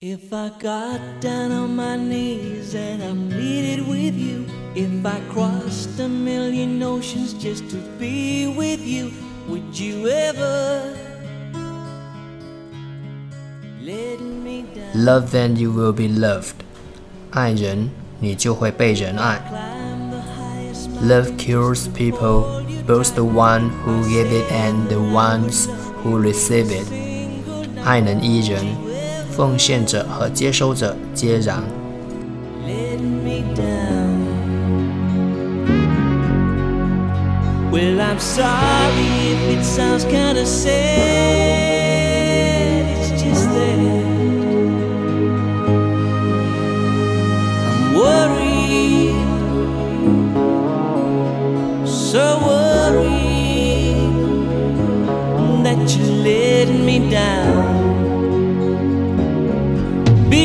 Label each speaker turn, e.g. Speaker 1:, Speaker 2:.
Speaker 1: If I got down on my knees and I pleaded with you, if I crossed a million oceans just to be with you, would you ever let me down?
Speaker 2: Love and you will be loved. 爱人，你就会被人爱。
Speaker 1: Climb the highest
Speaker 2: Love cures people, both the one who give it and the ones who receive it. 爱能医人， 奉献者和接收者皆然。
Speaker 1: let me down. Well, I'm sorry if it sounds kinda sad. It's just that I'm worried, so worried that you're letting me down